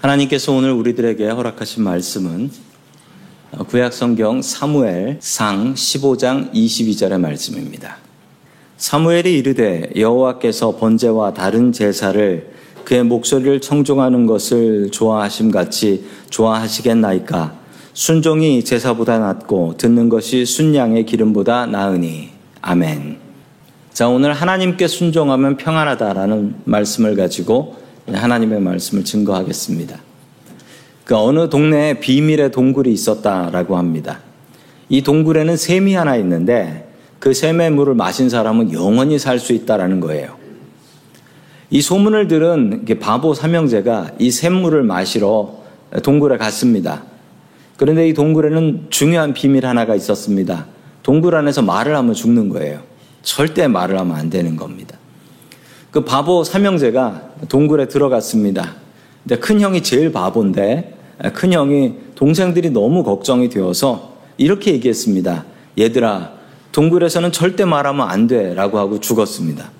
하나님께서 오늘 우리들에게 허락하신 말씀은 구약 성경 사무엘 상 15장 22절의 말씀입니다. 사무엘이 이르되 여호와께서 번제와 다른 제사를 그의 목소리를 청종하는 것을 좋아하심 같이 좋아하시겠나이까 순종이 제사보다 낫고 듣는 것이 순양의 기름보다 나으니 아멘. 자 오늘 하나님께 순종하면 평안하다라는 말씀을 가지고 하나님의 말씀을 증거하겠습니다. 그 어느 동네에 비밀의 동굴이 있었다라고 합니다. 이 동굴에는 샘이 하나 있는데 그 샘의 물을 마신 사람은 영원히 살 수 있다라는 거예요. 이 소문을 들은 바보 삼형제가 이 샘물을 마시러 동굴에 갔습니다. 그런데 이 동굴에는 중요한 비밀 하나가 있었습니다. 동굴 안에서 말을 하면 죽는 거예요. 절대 말을 하면 안 되는 겁니다. 그 바보 삼형제가 동굴에 들어갔습니다. 근데 큰 형이 제일 바보인데 큰 형이 동생들이 너무 걱정이 되어서 이렇게 얘기했습니다. 얘들아, 동굴에서는 절대 말하면 안 돼. 라고 하고 죽었습니다.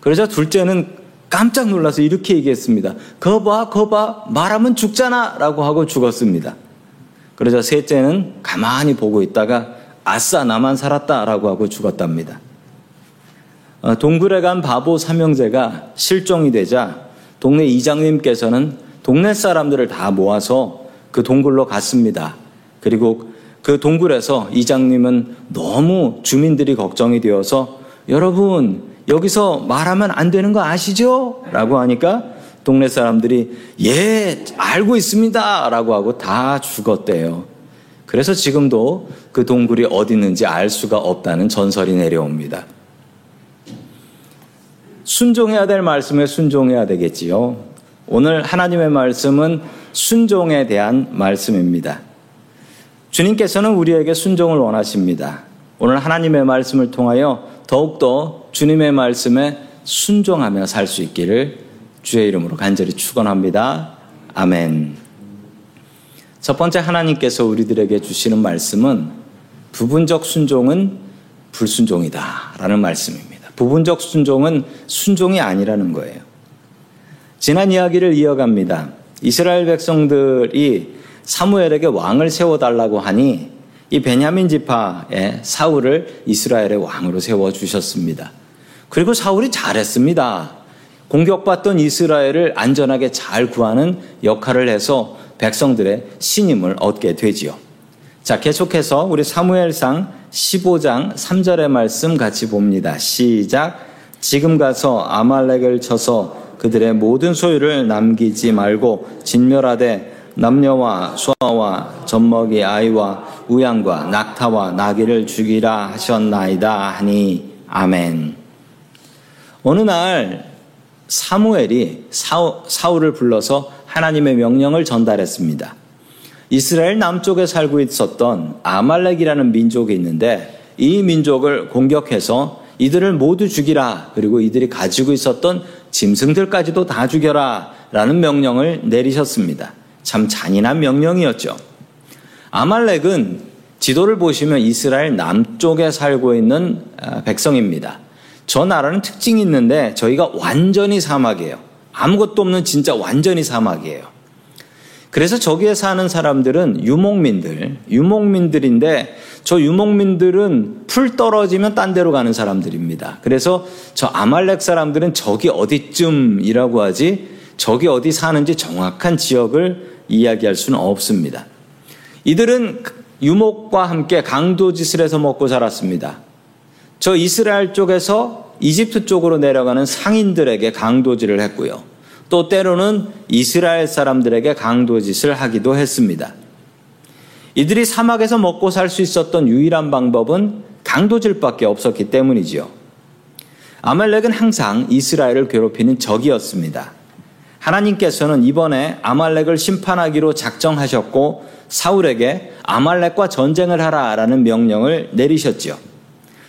그러자 둘째는 깜짝 놀라서 이렇게 얘기했습니다. 거 봐, 거 봐, 말하면 죽잖아. 라고 하고 죽었습니다. 그러자 셋째는 가만히 보고 있다가 아싸, 나만 살았다. 라고 하고 죽었답니다. 어, 동굴에 간 바보 삼형제가 실종이 되자 동네 이장님께서는 동네 사람들을 다 모아서 그 동굴로 갔습니다. 그리고 그 동굴에서 이장님은 너무 주민들이 걱정이 되어서 여러분 여기서 말하면 안 되는 거 아시죠? 라고 하니까 동네 사람들이 예 알고 있습니다 라고 하고 다 죽었대요. 그래서 지금도 그 동굴이 어디 있는지 알 수가 없다는 전설이 내려옵니다. 순종해야 될 말씀에 순종해야 되겠지요. 오늘 하나님의 말씀은 순종에 대한 말씀입니다. 주님께서는 우리에게 순종을 원하십니다. 오늘 하나님의 말씀을 통하여 더욱더 주님의 말씀에 순종하며 살 수 있기를 주의 이름으로 간절히 축원합니다. 아멘. 첫 번째 하나님께서 우리들에게 주시는 말씀은 부분적 순종은 불순종이다라는 말씀입니다. 부분적 순종은 순종이 아니라는 거예요. 지난 이야기를 이어갑니다. 이스라엘 백성들이 사무엘에게 왕을 세워달라고 하니 이 베냐민 지파의 사울을 이스라엘의 왕으로 세워 주셨습니다. 그리고 사울이 잘했습니다. 공격받던 이스라엘을 안전하게 잘 구하는 역할을 해서 백성들의 신임을 얻게 되지요. 자, 계속해서 우리 사무엘상 15장 3절의 말씀 같이 봅니다. 시작. 지금 가서 아말렉을 쳐서 그들의 모든 소유를 남기지 말고 진멸하되 남녀와 소아와 젖먹이 아이와 우양과 낙타와 나귀를 죽이라 하셨나이다 하니 아멘. 어느 날 사무엘이 사울을 불러서 하나님의 명령을 전달했습니다. 이스라엘 남쪽에 살고 있었던 아말렉이라는 민족이 있는데 이 민족을 공격해서 이들을 모두 죽이라 그리고 이들이 가지고 있었던 짐승들까지도 다 죽여라 라는 명령을 내리셨습니다. 참 잔인한 명령이었죠. 아말렉은 지도를 보시면 이스라엘 남쪽에 살고 있는 아, 백성입니다. 저 나라는 특징이 있는데 저희가 완전히 사막이에요. 아무것도 없는 진짜 완전히 사막이에요. 그래서 저기에 사는 사람들은 유목민들, 유목민들인데 저 유목민들은 풀 떨어지면 딴 데로 가는 사람들입니다. 그래서 저 아말렉 사람들은 저기 어디쯤이라고 하지 저기 어디 사는지 정확한 지역을 이야기할 수는 없습니다. 이들은 유목과 함께 강도짓을 해서 먹고 자랐습니다. 저 이스라엘 쪽에서 이집트 쪽으로 내려가는 상인들에게 강도질을 했고요. 또 때로는 이스라엘 사람들에게 강도 짓을 하기도 했습니다. 이들이 사막에서 먹고 살 수 있었던 유일한 방법은 강도질밖에 없었기 때문이지요. 아말렉은 항상 이스라엘을 괴롭히는 적이었습니다. 하나님께서는 이번에 아말렉을 심판하기로 작정하셨고 사울에게 아말렉과 전쟁을 하라라는 명령을 내리셨지요.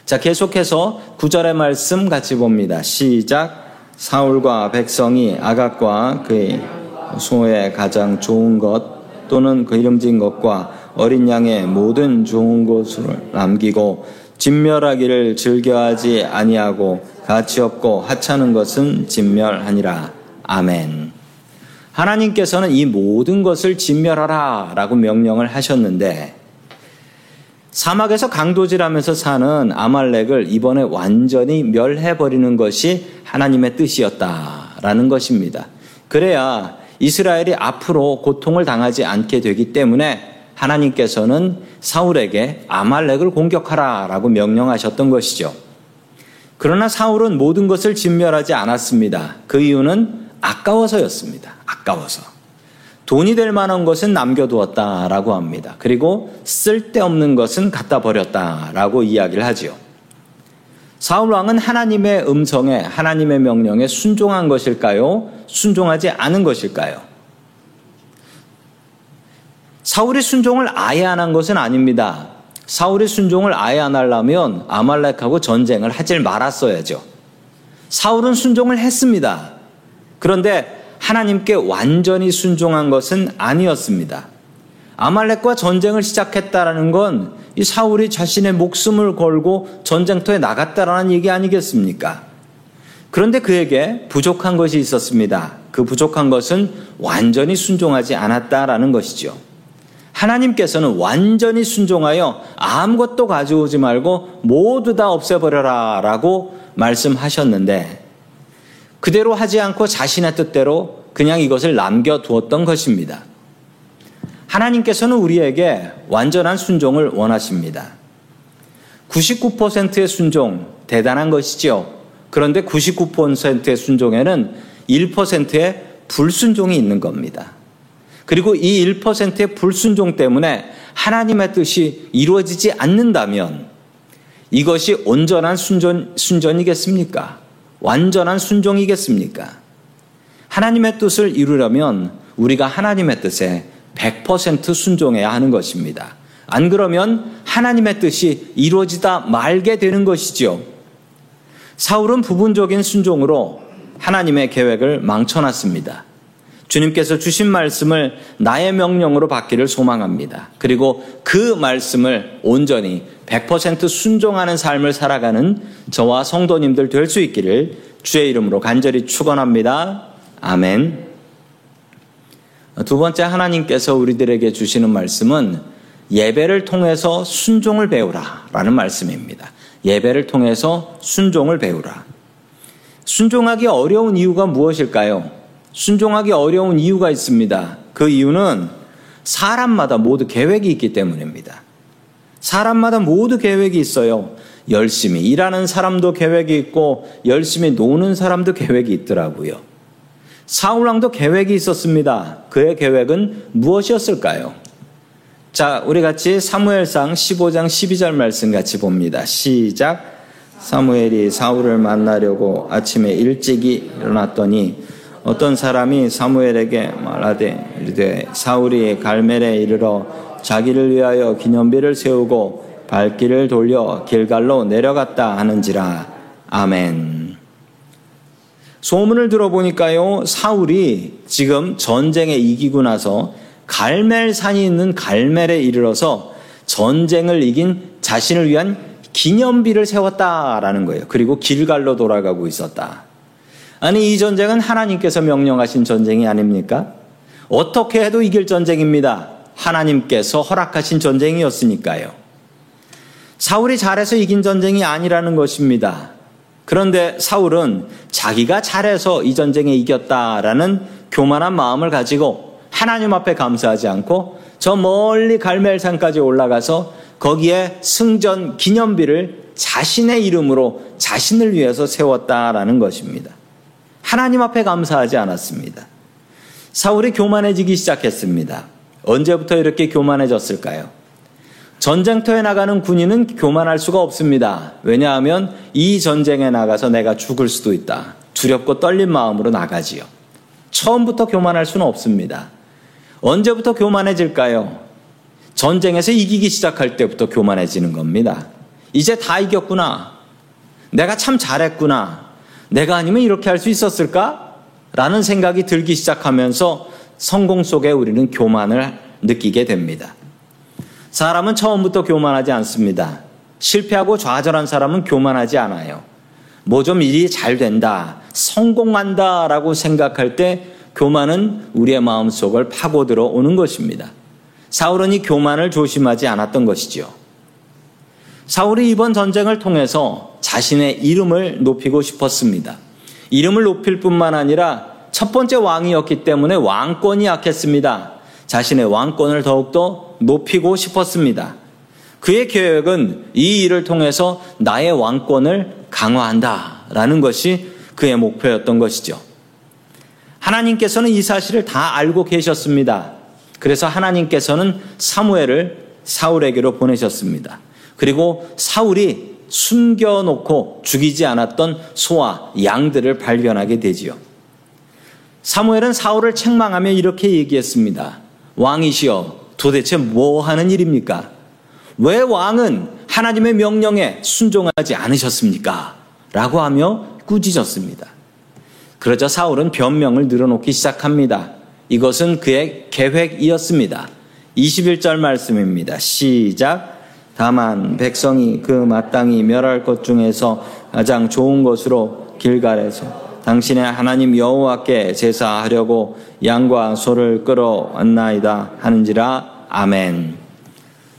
자, 계속해서 구절의 말씀 같이 봅니다. 시작. 사울과 백성이 아각과 그의 소의 가장 좋은 것 또는 그 이름진 것과 어린 양의 모든 좋은 것을 남기고 진멸하기를 즐겨하지 아니하고 가치 없고 하찮은 것은 진멸하니라. 아멘. 하나님께서는 이 모든 것을 진멸하라 라고 명령을 하셨는데 사막에서 강도질하면서 사는 아말렉을 이번에 완전히 멸해버리는 것이 하나님의 뜻이었다라는 것입니다. 그래야 이스라엘이 앞으로 고통을 당하지 않게 되기 때문에 하나님께서는 사울에게 아말렉을 공격하라라고 명령하셨던 것이죠. 그러나 사울은 모든 것을 진멸하지 않았습니다. 그 이유는 아까워서였습니다. 아까워서. 돈이 될 만한 것은 남겨두었다라고 합니다. 그리고 쓸데없는 것은 갖다 버렸다라고 이야기를 하지요. 사울 왕은 하나님의 음성에 하나님의 명령에 순종한 것일까요? 순종하지 않은 것일까요? 사울이 순종을 아예 안 한 것은 아닙니다. 사울이 순종을 아예 안 하려면 아말렉하고 전쟁을 하질 말았어야죠. 사울은 순종을 했습니다. 그런데 하나님께 완전히 순종한 것은 아니었습니다. 아말렉과 전쟁을 시작했다라는 건 이 사울이 자신의 목숨을 걸고 전쟁터에 나갔다라는 얘기 아니겠습니까? 그런데 그에게 부족한 것이 있었습니다. 그 부족한 것은 완전히 순종하지 않았다라는 것이죠. 하나님께서는 완전히 순종하여 아무것도 가져오지 말고 모두 다 없애버려라 라고 말씀하셨는데 그대로 하지 않고 자신의 뜻대로 그냥 이것을 남겨두었던 것입니다. 하나님께서는 우리에게 완전한 순종을 원하십니다. 99%의 순종, 대단한 것이지요. 그런데 99%의 순종에는 1%의 불순종이 있는 겁니다. 그리고 이 1%의 불순종 때문에 하나님의 뜻이 이루어지지 않는다면 이것이 온전한 순전, 순전이겠습니까? 완전한 순종이겠습니까? 하나님의 뜻을 이루려면 우리가 하나님의 뜻에 100% 순종해야 하는 것입니다. 안 그러면 하나님의 뜻이 이루어지다 말게 되는 것이지요. 사울은 부분적인 순종으로 하나님의 계획을 망쳐놨습니다. 주님께서 주신 말씀을 나의 명령으로 받기를 소망합니다. 그리고 그 말씀을 온전히 100% 순종하는 삶을 살아가는 저와 성도님들 될 수 있기를 주의 이름으로 간절히 축원합니다. 아멘. 두 번째 하나님께서 우리들에게 주시는 말씀은 예배를 통해서 순종을 배우라 라는 말씀입니다. 예배를 통해서 순종을 배우라. 순종하기 어려운 이유가 무엇일까요? 순종하기 어려운 이유가 있습니다. 그 이유는 사람마다 모두 계획이 있기 때문입니다. 사람마다 모두 계획이 있어요. 열심히 일하는 사람도 계획이 있고 열심히 노는 사람도 계획이 있더라고요. 사울왕도 계획이 있었습니다. 그의 계획은 무엇이었을까요? 자, 우리 같이 사무엘상 15장 12절 말씀 같이 봅니다. 시작. 사무엘이 사울을 만나려고 아침에 일찍이 일어났더니 어떤 사람이 사무엘에게 말하되 이르되 사울이 갈멜에 이르러 자기를 위하여 기념비를 세우고 발길을 돌려 길갈로 내려갔다 하는지라 아멘. 소문을 들어보니까요 사울이 지금 전쟁에 이기고 나서 갈멜산이 있는 갈멜에 이르러서 전쟁을 이긴 자신을 위한 기념비를 세웠다라는 거예요. 그리고 길갈로 돌아가고 있었다. 아니, 이 전쟁은 하나님께서 명령하신 전쟁이 아닙니까? 어떻게 해도 이길 전쟁입니다. 하나님께서 허락하신 전쟁이었으니까요. 사울이 잘해서 이긴 전쟁이 아니라는 것입니다. 그런데 사울은 자기가 잘해서 이 전쟁에 이겼다라는 교만한 마음을 가지고 하나님 앞에 감사하지 않고 저 멀리 갈멜산까지 올라가서 거기에 승전 기념비를 자신의 이름으로 자신을 위해서 세웠다라는 것입니다. 하나님 앞에 감사하지 않았습니다. 사울이 교만해지기 시작했습니다. 언제부터 이렇게 교만해졌을까요? 전쟁터에 나가는 군인은 교만할 수가 없습니다. 왜냐하면 이 전쟁에 나가서 내가 죽을 수도 있다. 두렵고 떨린 마음으로 나가지요. 처음부터 교만할 수는 없습니다. 언제부터 교만해질까요? 전쟁에서 이기기 시작할 때부터 교만해지는 겁니다. 이제 다 이겼구나. 내가 참 잘했구나. 내가 아니면 이렇게 할 수 있었을까? 라는 생각이 들기 시작하면서 성공 속에 우리는 교만을 느끼게 됩니다. 사람은 처음부터 교만하지 않습니다. 실패하고 좌절한 사람은 교만하지 않아요. 뭐 좀 일이 잘 된다, 성공한다 라고 생각할 때 교만은 우리의 마음속을 파고들어 오는 것입니다. 사울은 이 교만을 조심하지 않았던 것이지요. 사울이 이번 전쟁을 통해서 자신의 이름을 높이고 싶었습니다. 이름을 높일 뿐만 아니라 첫 번째 왕이었기 때문에 왕권이 약했습니다. 자신의 왕권을 더욱더 높이고 싶었습니다. 그의 계획은 이 일을 통해서 나의 왕권을 강화한다라는 것이 그의 목표였던 것이죠. 하나님께서는 이 사실을 다 알고 계셨습니다. 그래서 하나님께서는 사무엘을 사울에게로 보내셨습니다. 그리고 사울이 숨겨놓고 죽이지 않았던 소와 양들을 발견하게 되지요. 사무엘은 사울을 책망하며 이렇게 얘기했습니다. 왕이시여, 도대체 뭐 하는 일입니까? 왜 왕은 하나님의 명령에 순종하지 않으셨습니까? 라고 하며 꾸짖었습니다. 그러자 사울은 변명을 늘어놓기 시작합니다. 이것은 그의 계획이었습니다. 21절 말씀입니다. 시작. 다만 백성이 그 마땅히 멸할 것 중에서 가장 좋은 것으로 길갈에서 당신의 하나님 여호와께 제사하려고 양과 소를 끌어왔나이다 하는지라 아멘.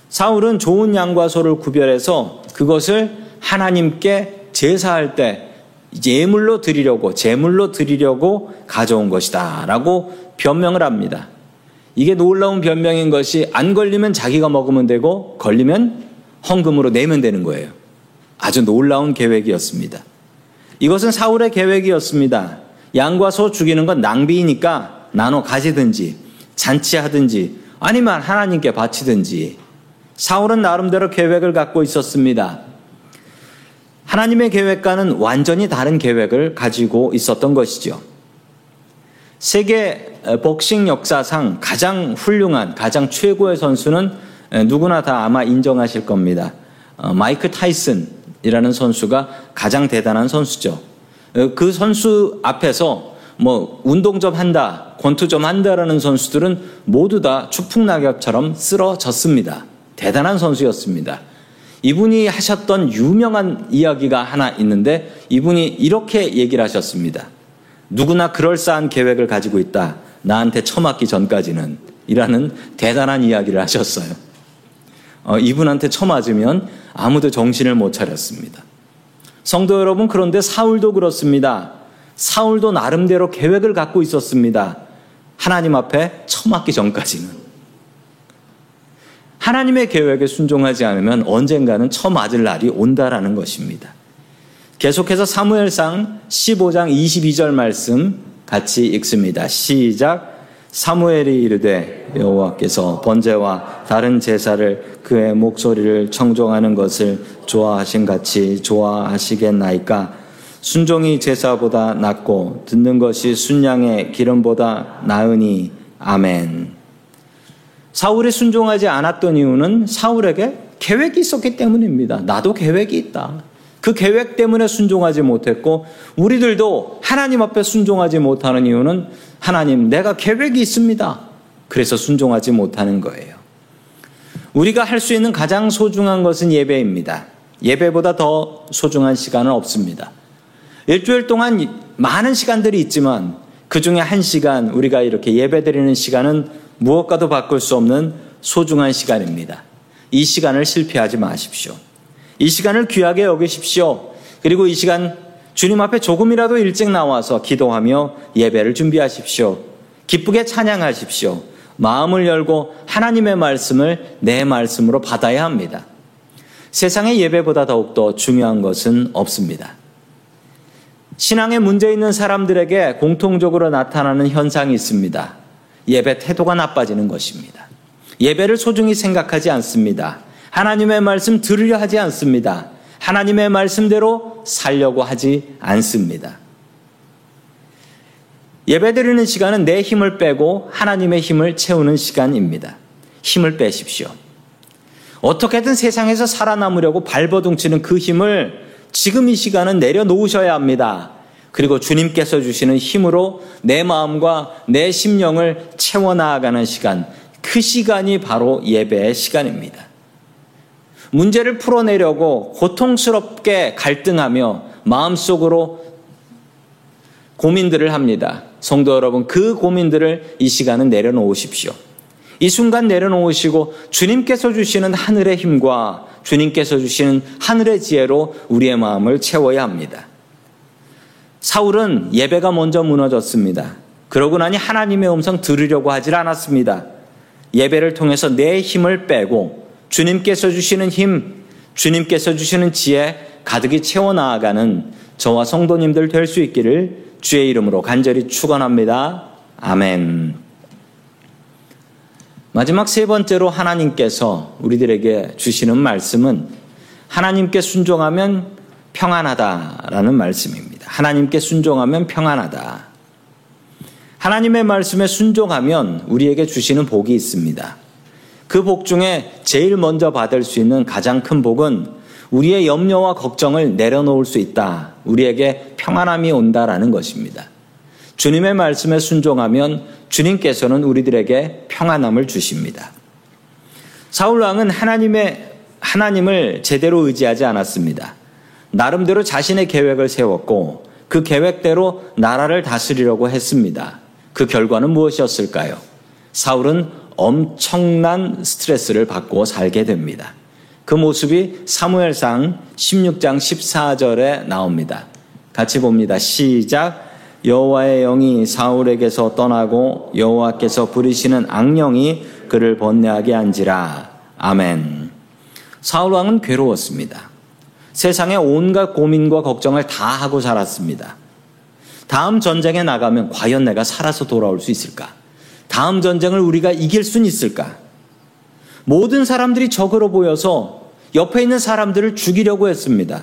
사울은 좋은 양과 소를 구별해서 그것을 하나님께 제사할 때 예물로 드리려고 제물로 드리려고 가져온 것이다라고 변명을 합니다. 이게 놀라운 변명인 것이 안 걸리면 자기가 먹으면 되고 걸리면 헌금으로 내면 되는 거예요. 아주 놀라운 계획이었습니다. 이것은 사울의 계획이었습니다. 양과 소 죽이는 건 낭비이니까 나눠 가지든지 잔치하든지 아니면 하나님께 바치든지 사울은 나름대로 계획을 갖고 있었습니다. 하나님의 계획과는 완전히 다른 계획을 가지고 있었던 것이죠. 세계 복싱 역사상 가장 훌륭한, 가장 최고의 선수는 누구나 다 아마 인정하실 겁니다. 어, 마이크 타이슨이라는 선수가 가장 대단한 선수죠. 어, 그 선수 앞에서 뭐 운동 좀 한다, 권투 좀 한다라는 선수들은 모두 다 추풍낙엽처럼 쓰러졌습니다. 대단한 선수였습니다. 이분이 하셨던 유명한 이야기가 하나 있는데 이분이 이렇게 얘기를 하셨습니다. 누구나 그럴싸한 계획을 가지고 있다. 나한테 처맞기 전까지는. 이라는 대단한 이야기를 하셨어요. 어, 이분한테 처맞으면 아무도 정신을 못 차렸습니다. 성도 여러분, 그런데 사울도 그렇습니다. 사울도 나름대로 계획을 갖고 있었습니다. 하나님 앞에 처맞기 전까지는. 하나님의 계획에 순종하지 않으면 언젠가는 처맞을 날이 온다라는 것입니다. 계속해서 사무엘상 15장 22절 말씀 같이 읽습니다. 시작. 사무엘이 이르되 여호와께서 번제와 다른 제사를 그의 목소리를 청종하는 것을 좋아하신 같이 좋아하시겠나이까 순종이 제사보다 낫고 듣는 것이 순양의 기름보다 나으니 아멘. 사울이 순종하지 않았던 이유는 사울에게 계획이 있었기 때문입니다. 나도 계획이 있다. 그 계획 때문에 순종하지 못했고 우리들도 하나님 앞에 순종하지 못하는 이유는 하나님 내가 계획이 있습니다. 그래서 순종하지 못하는 거예요. 우리가 할 수 있는 가장 소중한 것은 예배입니다. 예배보다 더 소중한 시간은 없습니다. 일주일 동안 많은 시간들이 있지만 그 중에 한 시간 우리가 이렇게 예배 드리는 시간은 무엇과도 바꿀 수 없는 소중한 시간입니다. 이 시간을 실패하지 마십시오. 이 시간을 귀하게 여기십시오. 그리고 이 시간 주님 앞에 조금이라도 일찍 나와서 기도하며 예배를 준비하십시오. 기쁘게 찬양하십시오. 마음을 열고 하나님의 말씀을 내 말씀으로 받아야 합니다. 세상의 예배보다 더욱더 중요한 것은 없습니다. 신앙에 문제 있는 사람들에게 공통적으로 나타나는 현상이 있습니다. 예배 태도가 나빠지는 것입니다. 예배를 소중히 생각하지 않습니다. 하나님의 말씀 들으려 하지 않습니다. 하나님의 말씀대로 살려고 하지 않습니다. 예배 드리는 시간은 내 힘을 빼고 하나님의 힘을 채우는 시간입니다. 힘을 빼십시오. 어떻게든 세상에서 살아남으려고 발버둥치는 그 힘을 지금 이 시간은 내려놓으셔야 합니다. 그리고 주님께서 주시는 힘으로 내 마음과 내 심령을 채워나가는 시간, 그 시간이 바로 예배의 시간입니다. 문제를 풀어내려고 고통스럽게 갈등하며 마음속으로 고민들을 합니다. 성도 여러분, 그 고민들을 이 시간은 내려놓으십시오. 이 순간 내려놓으시고 주님께서 주시는 하늘의 힘과 주님께서 주시는 하늘의 지혜로 우리의 마음을 채워야 합니다. 사울은 예배가 먼저 무너졌습니다. 그러고 나니 하나님의 음성 들으려고 하질 않았습니다. 예배를 통해서 내 힘을 빼고 주님께서 주시는 힘, 주님께서 주시는 지혜 가득히 채워 나아가는 저와 성도님들 될 수 있기를 주의 이름으로 간절히 축원합니다. 아멘. 마지막 세 번째로 하나님께서 우리들에게 주시는 말씀은 하나님께 순종하면 평안하다라는 말씀입니다. 하나님께 순종하면 평안하다. 하나님의 말씀에 순종하면 우리에게 주시는 복이 있습니다. 그 복 중에 제일 먼저 받을 수 있는 가장 큰 복은 우리의 염려와 걱정을 내려놓을 수 있다. 우리에게 평안함이 온다라는 것입니다. 주님의 말씀에 순종하면 주님께서는 우리들에게 평안함을 주십니다. 사울 왕은 하나님의 하나님을 제대로 의지하지 않았습니다. 나름대로 자신의 계획을 세웠고 그 계획대로 나라를 다스리려고 했습니다. 그 결과는 무엇이었을까요? 사울은 엄청난 스트레스를 받고 살게 됩니다. 그 모습이 사무엘상 16장 14절에 나옵니다. 같이 봅니다. 시작. 여호와의 영이 사울에게서 떠나고 여호와께서 부리시는 악령이 그를 번뇌하게 한지라. 아멘. 사울 왕은 괴로웠습니다. 세상에 온갖 고민과 걱정을 다 하고 살았습니다. 다음 전쟁에 나가면 과연 내가 살아서 돌아올 수 있을까? 다음 전쟁을 우리가 이길 수 있을까? 모든 사람들이 적으로 보여서 옆에 있는 사람들을 죽이려고 했습니다.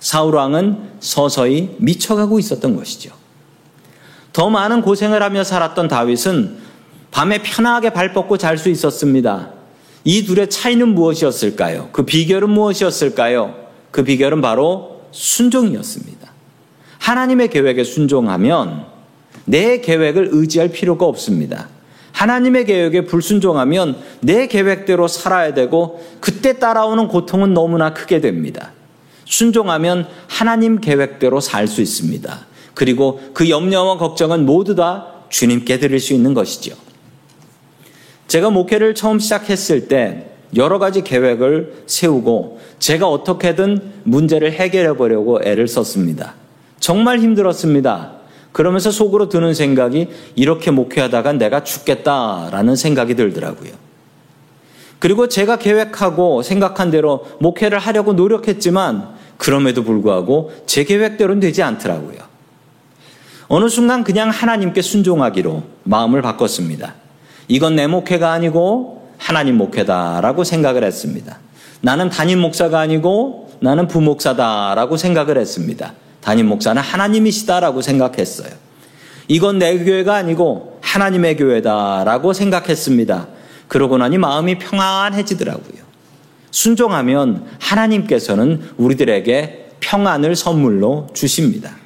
사울 왕은 서서히 미쳐가고 있었던 것이죠. 더 많은 고생을 하며 살았던 다윗은 밤에 편하게 발 뻗고 잘 수 있었습니다. 이 둘의 차이는 무엇이었을까요? 그 비결은 무엇이었을까요? 그 비결은 바로 순종이었습니다. 하나님의 계획에 순종하면 내 계획을 의지할 필요가 없습니다. 하나님의 계획에 불순종하면 내 계획대로 살아야 되고 그때 따라오는 고통은 너무나 크게 됩니다. 순종하면 하나님 계획대로 살 수 있습니다. 그리고 그 염려와 걱정은 모두 다 주님께 드릴 수 있는 것이죠. 제가 목회를 처음 시작했을 때 여러 가지 계획을 세우고 제가 어떻게든 문제를 해결해 보려고 애를 썼습니다. 정말 힘들었습니다. 그러면서 속으로 드는 생각이 이렇게 목회하다가 내가 죽겠다라는 생각이 들더라고요. 그리고 제가 계획하고 생각한 대로 목회를 하려고 노력했지만 그럼에도 불구하고 제 계획대로는 되지 않더라고요. 어느 순간 그냥 하나님께 순종하기로 마음을 바꿨습니다. 이건 내 목회가 아니고 하나님 목회다라고 생각을 했습니다. 나는 담임 목사가 아니고 나는 부목사다라고 생각을 했습니다. 담임 목사는 하나님이시다라고 생각했어요. 이건 내 교회가 아니고 하나님의 교회다라고 생각했습니다. 그러고 나니 마음이 평안해지더라고요. 순종하면 하나님께서는 우리들에게 평안을 선물로 주십니다.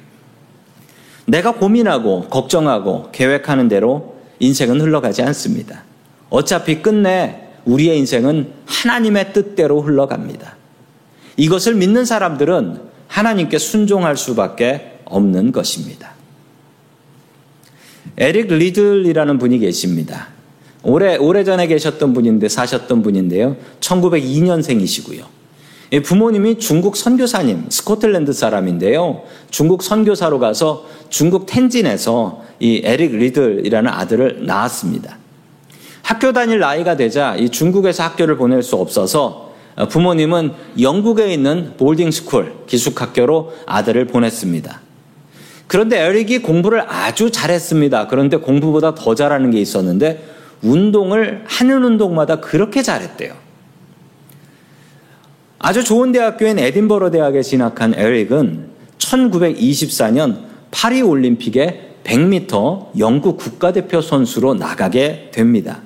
내가 고민하고 걱정하고 계획하는 대로 인생은 흘러가지 않습니다. 어차피 끝내 우리의 인생은 하나님의 뜻대로 흘러갑니다. 이것을 믿는 사람들은 하나님께 순종할 수밖에 없는 것입니다. 에릭 리들이라는 분이 계십니다. 오래, 오래전에 계셨던 분인데, 사셨던 분인데요. 1902년생이시고요. 부모님이 중국 선교사님, 스코틀랜드 사람인데요. 중국 선교사로 가서 중국 텐진에서 이 에릭 리들이라는 아들을 낳았습니다. 학교 다닐 나이가 되자 이 중국에서 학교를 보낼 수 없어서 부모님은 영국에 있는 boarding school 기숙학교로 아들을 보냈습니다. 그런데 에릭이 공부를 아주 잘했습니다. 그런데 공부보다 더 잘하는 게 있었는데 운동을 하는 운동마다 그렇게 잘했대요. 아주 좋은 대학교인 에딘버러 대학에 진학한 에릭은 1924년 파리 올림픽에 100m 영국 국가대표 선수로 나가게 됩니다.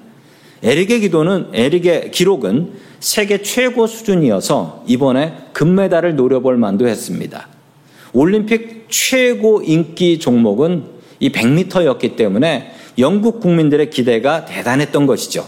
에릭의 기도는 에릭의 기록은 세계 최고 수준이어서 이번에 금메달을 노려볼 만도 했습니다. 올림픽 최고 인기 종목은 이 100m였기 때문에 영국 국민들의 기대가 대단했던 것이죠.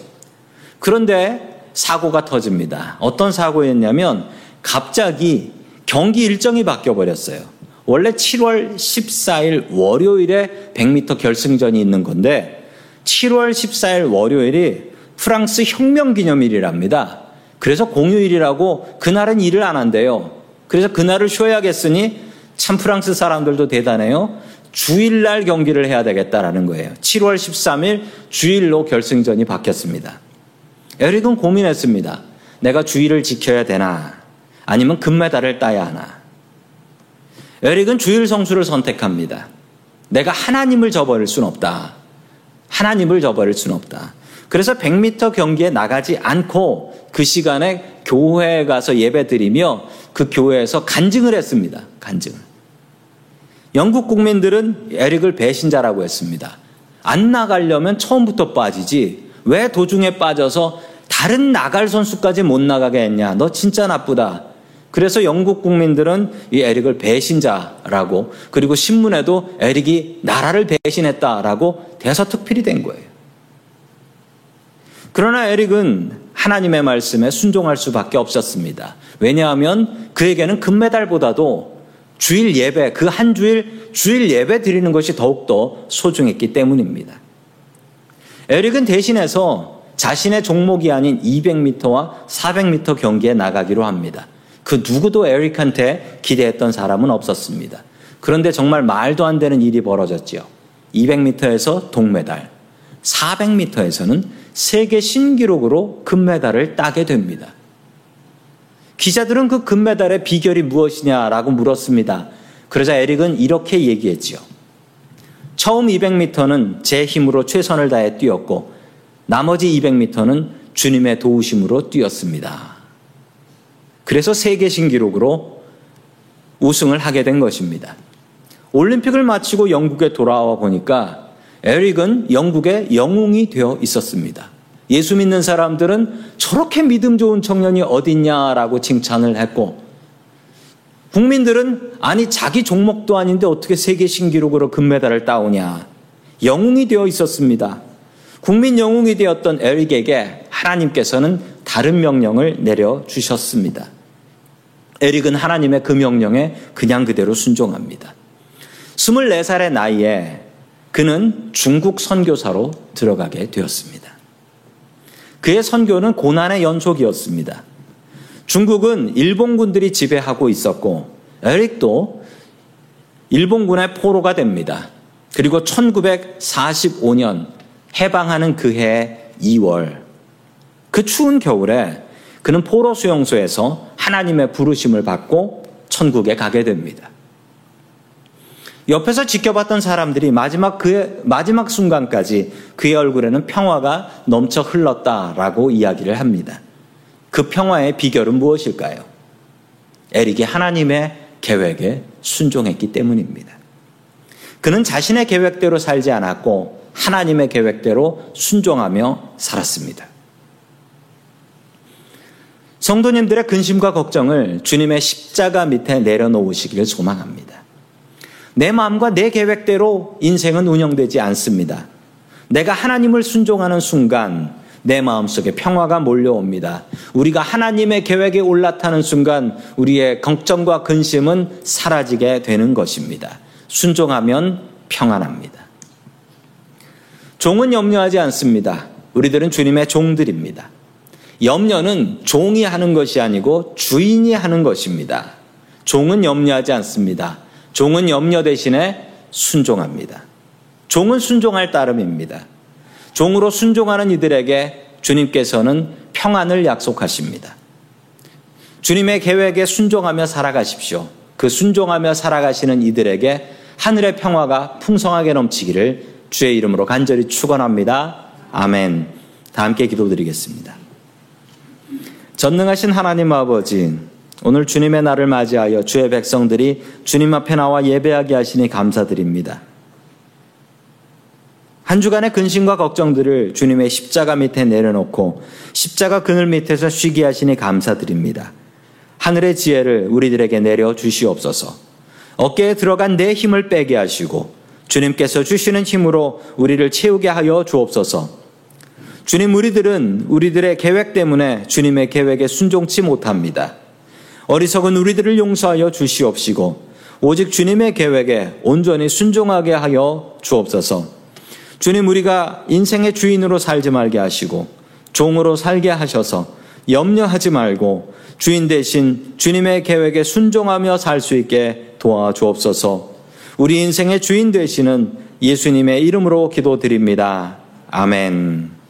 그런데 사고가 터집니다. 어떤 사고였냐면 갑자기 경기 일정이 바뀌어 버렸어요. 원래 7월 14일 월요일에 100m 결승전이 있는 건데 7월 14일 월요일이 프랑스 혁명 기념일이랍니다. 그래서 공휴일이라고 그날은 일을 안 한대요. 그래서 그날을 쉬어야겠으니 참 프랑스 사람들도 대단해요. 주일날 경기를 해야 되겠다라는 거예요. 7월 13일 주일로 결승전이 바뀌었습니다. 에릭은 고민했습니다. 내가 주일을 지켜야 되나? 아니면 금메달을 따야 하나? 에릭은 주일 성수를 선택합니다. 내가 하나님을 저버릴 수는 없다. 하나님을 저버릴 수는 없다. 그래서 100m 경기에 나가지 않고 그 시간에 교회에 가서 예배 드리며 그 교회에서 간증을 했습니다. 간증을. 영국 국민들은 에릭을 배신자라고 했습니다. 안 나가려면 처음부터 빠지지. 왜 도중에 빠져서 다른 나갈 선수까지 못 나가게 했냐. 너 진짜 나쁘다. 그래서 영국 국민들은 이 에릭을 배신자라고 그리고 신문에도 에릭이 나라를 배신했다라고 대서특필이 된 거예요. 그러나 에릭은 하나님의 말씀에 순종할 수밖에 없었습니다. 왜냐하면 그에게는 금메달보다도 주일 예배, 그 한 주일 주일 예배 드리는 것이 더욱더 소중했기 때문입니다. 에릭은 대신해서 자신의 종목이 아닌 200m와 400m 경기에 나가기로 합니다. 그 누구도 에릭한테 기대했던 사람은 없었습니다. 그런데 정말 말도 안 되는 일이 벌어졌지요. 200m에서 동메달, 400m에서는 세계 신기록으로 금메달을 따게 됩니다. 기자들은 그 금메달의 비결이 무엇이냐라고 물었습니다. 그러자 에릭은 이렇게 얘기했지요. 처음 200m는 제 힘으로 최선을 다해 뛰었고 나머지 200m는 주님의 도우심으로 뛰었습니다. 그래서 세계 신기록으로 우승을 하게 된 것입니다. 올림픽을 마치고 영국에 돌아와 보니까 에릭은 영국의 영웅이 되어 있었습니다. 예수 믿는 사람들은 저렇게 믿음 좋은 청년이 어딨냐라고 칭찬을 했고, 국민들은 아니 자기 종목도 아닌데 어떻게 세계 신기록으로 금메달을 따오냐. 영웅이 되어 있었습니다. 국민 영웅이 되었던 에릭에게 하나님께서는 다른 명령을 내려 주셨습니다. 에릭은 하나님의 그 명령에 그냥 그대로 순종합니다. 24살의 나이에 그는 중국 선교사로 들어가게 되었습니다. 그의 선교는 고난의 연속이었습니다. 중국은 일본군들이 지배하고 있었고 에릭도 일본군의 포로가 됩니다. 그리고 1945년 해방하는 그 해 2월 그 추운 겨울에 그는 포로 수용소에서 하나님의 부르심을 받고 천국에 가게 됩니다. 옆에서 지켜봤던 사람들이 마지막 그의 마지막 순간까지 그의 얼굴에는 평화가 넘쳐 흘렀다라고 이야기를 합니다. 그 평화의 비결은 무엇일까요? 에릭이 하나님의 계획에 순종했기 때문입니다. 그는 자신의 계획대로 살지 않았고 하나님의 계획대로 순종하며 살았습니다. 성도님들의 근심과 걱정을 주님의 십자가 밑에 내려놓으시기를 소망합니다. 내 마음과 내 계획대로 인생은 운영되지 않습니다. 내가 하나님을 순종하는 순간 내 마음속에 평화가 몰려옵니다. 우리가 하나님의 계획에 올라타는 순간 우리의 걱정과 근심은 사라지게 되는 것입니다. 순종하면 평안합니다. 종은 염려하지 않습니다. 우리들은 주님의 종들입니다. 염려는 종이 하는 것이 아니고 주인이 하는 것입니다. 종은 염려하지 않습니다. 종은 염려 대신에 순종합니다. 종은 순종할 따름입니다. 종으로 순종하는 이들에게 주님께서는 평안을 약속하십니다. 주님의 계획에 순종하며 살아가십시오. 그 순종하며 살아가시는 이들에게 하늘의 평화가 풍성하게 넘치기를 주의 이름으로 간절히 축원합니다. 아멘. 다 함께 기도드리겠습니다. 전능하신 하나님 아버지, 오늘 주님의 날을 맞이하여 주의 백성들이 주님 앞에 나와 예배하게 하시니 감사드립니다. 한 주간의 근심과 걱정들을 주님의 십자가 밑에 내려놓고 십자가 그늘 밑에서 쉬게 하시니 감사드립니다. 하늘의 지혜를 우리들에게 내려 주시옵소서. 어깨에 들어간 내 힘을 빼게 하시고 주님께서 주시는 힘으로 우리를 채우게 하여 주옵소서. 주님 우리들은 우리들의 계획 때문에 주님의 계획에 순종치 못합니다. 어리석은 우리들을 용서하여 주시옵시고 오직 주님의 계획에 온전히 순종하게 하여 주옵소서. 주님 우리가 인생의 주인으로 살지 말게 하시고 종으로 살게 하셔서 염려하지 말고 주인 대신 주님의 계획에 순종하며 살 수 있게 도와주옵소서. 우리 인생의 주인 되시는 예수님의 이름으로 기도드립니다. 아멘.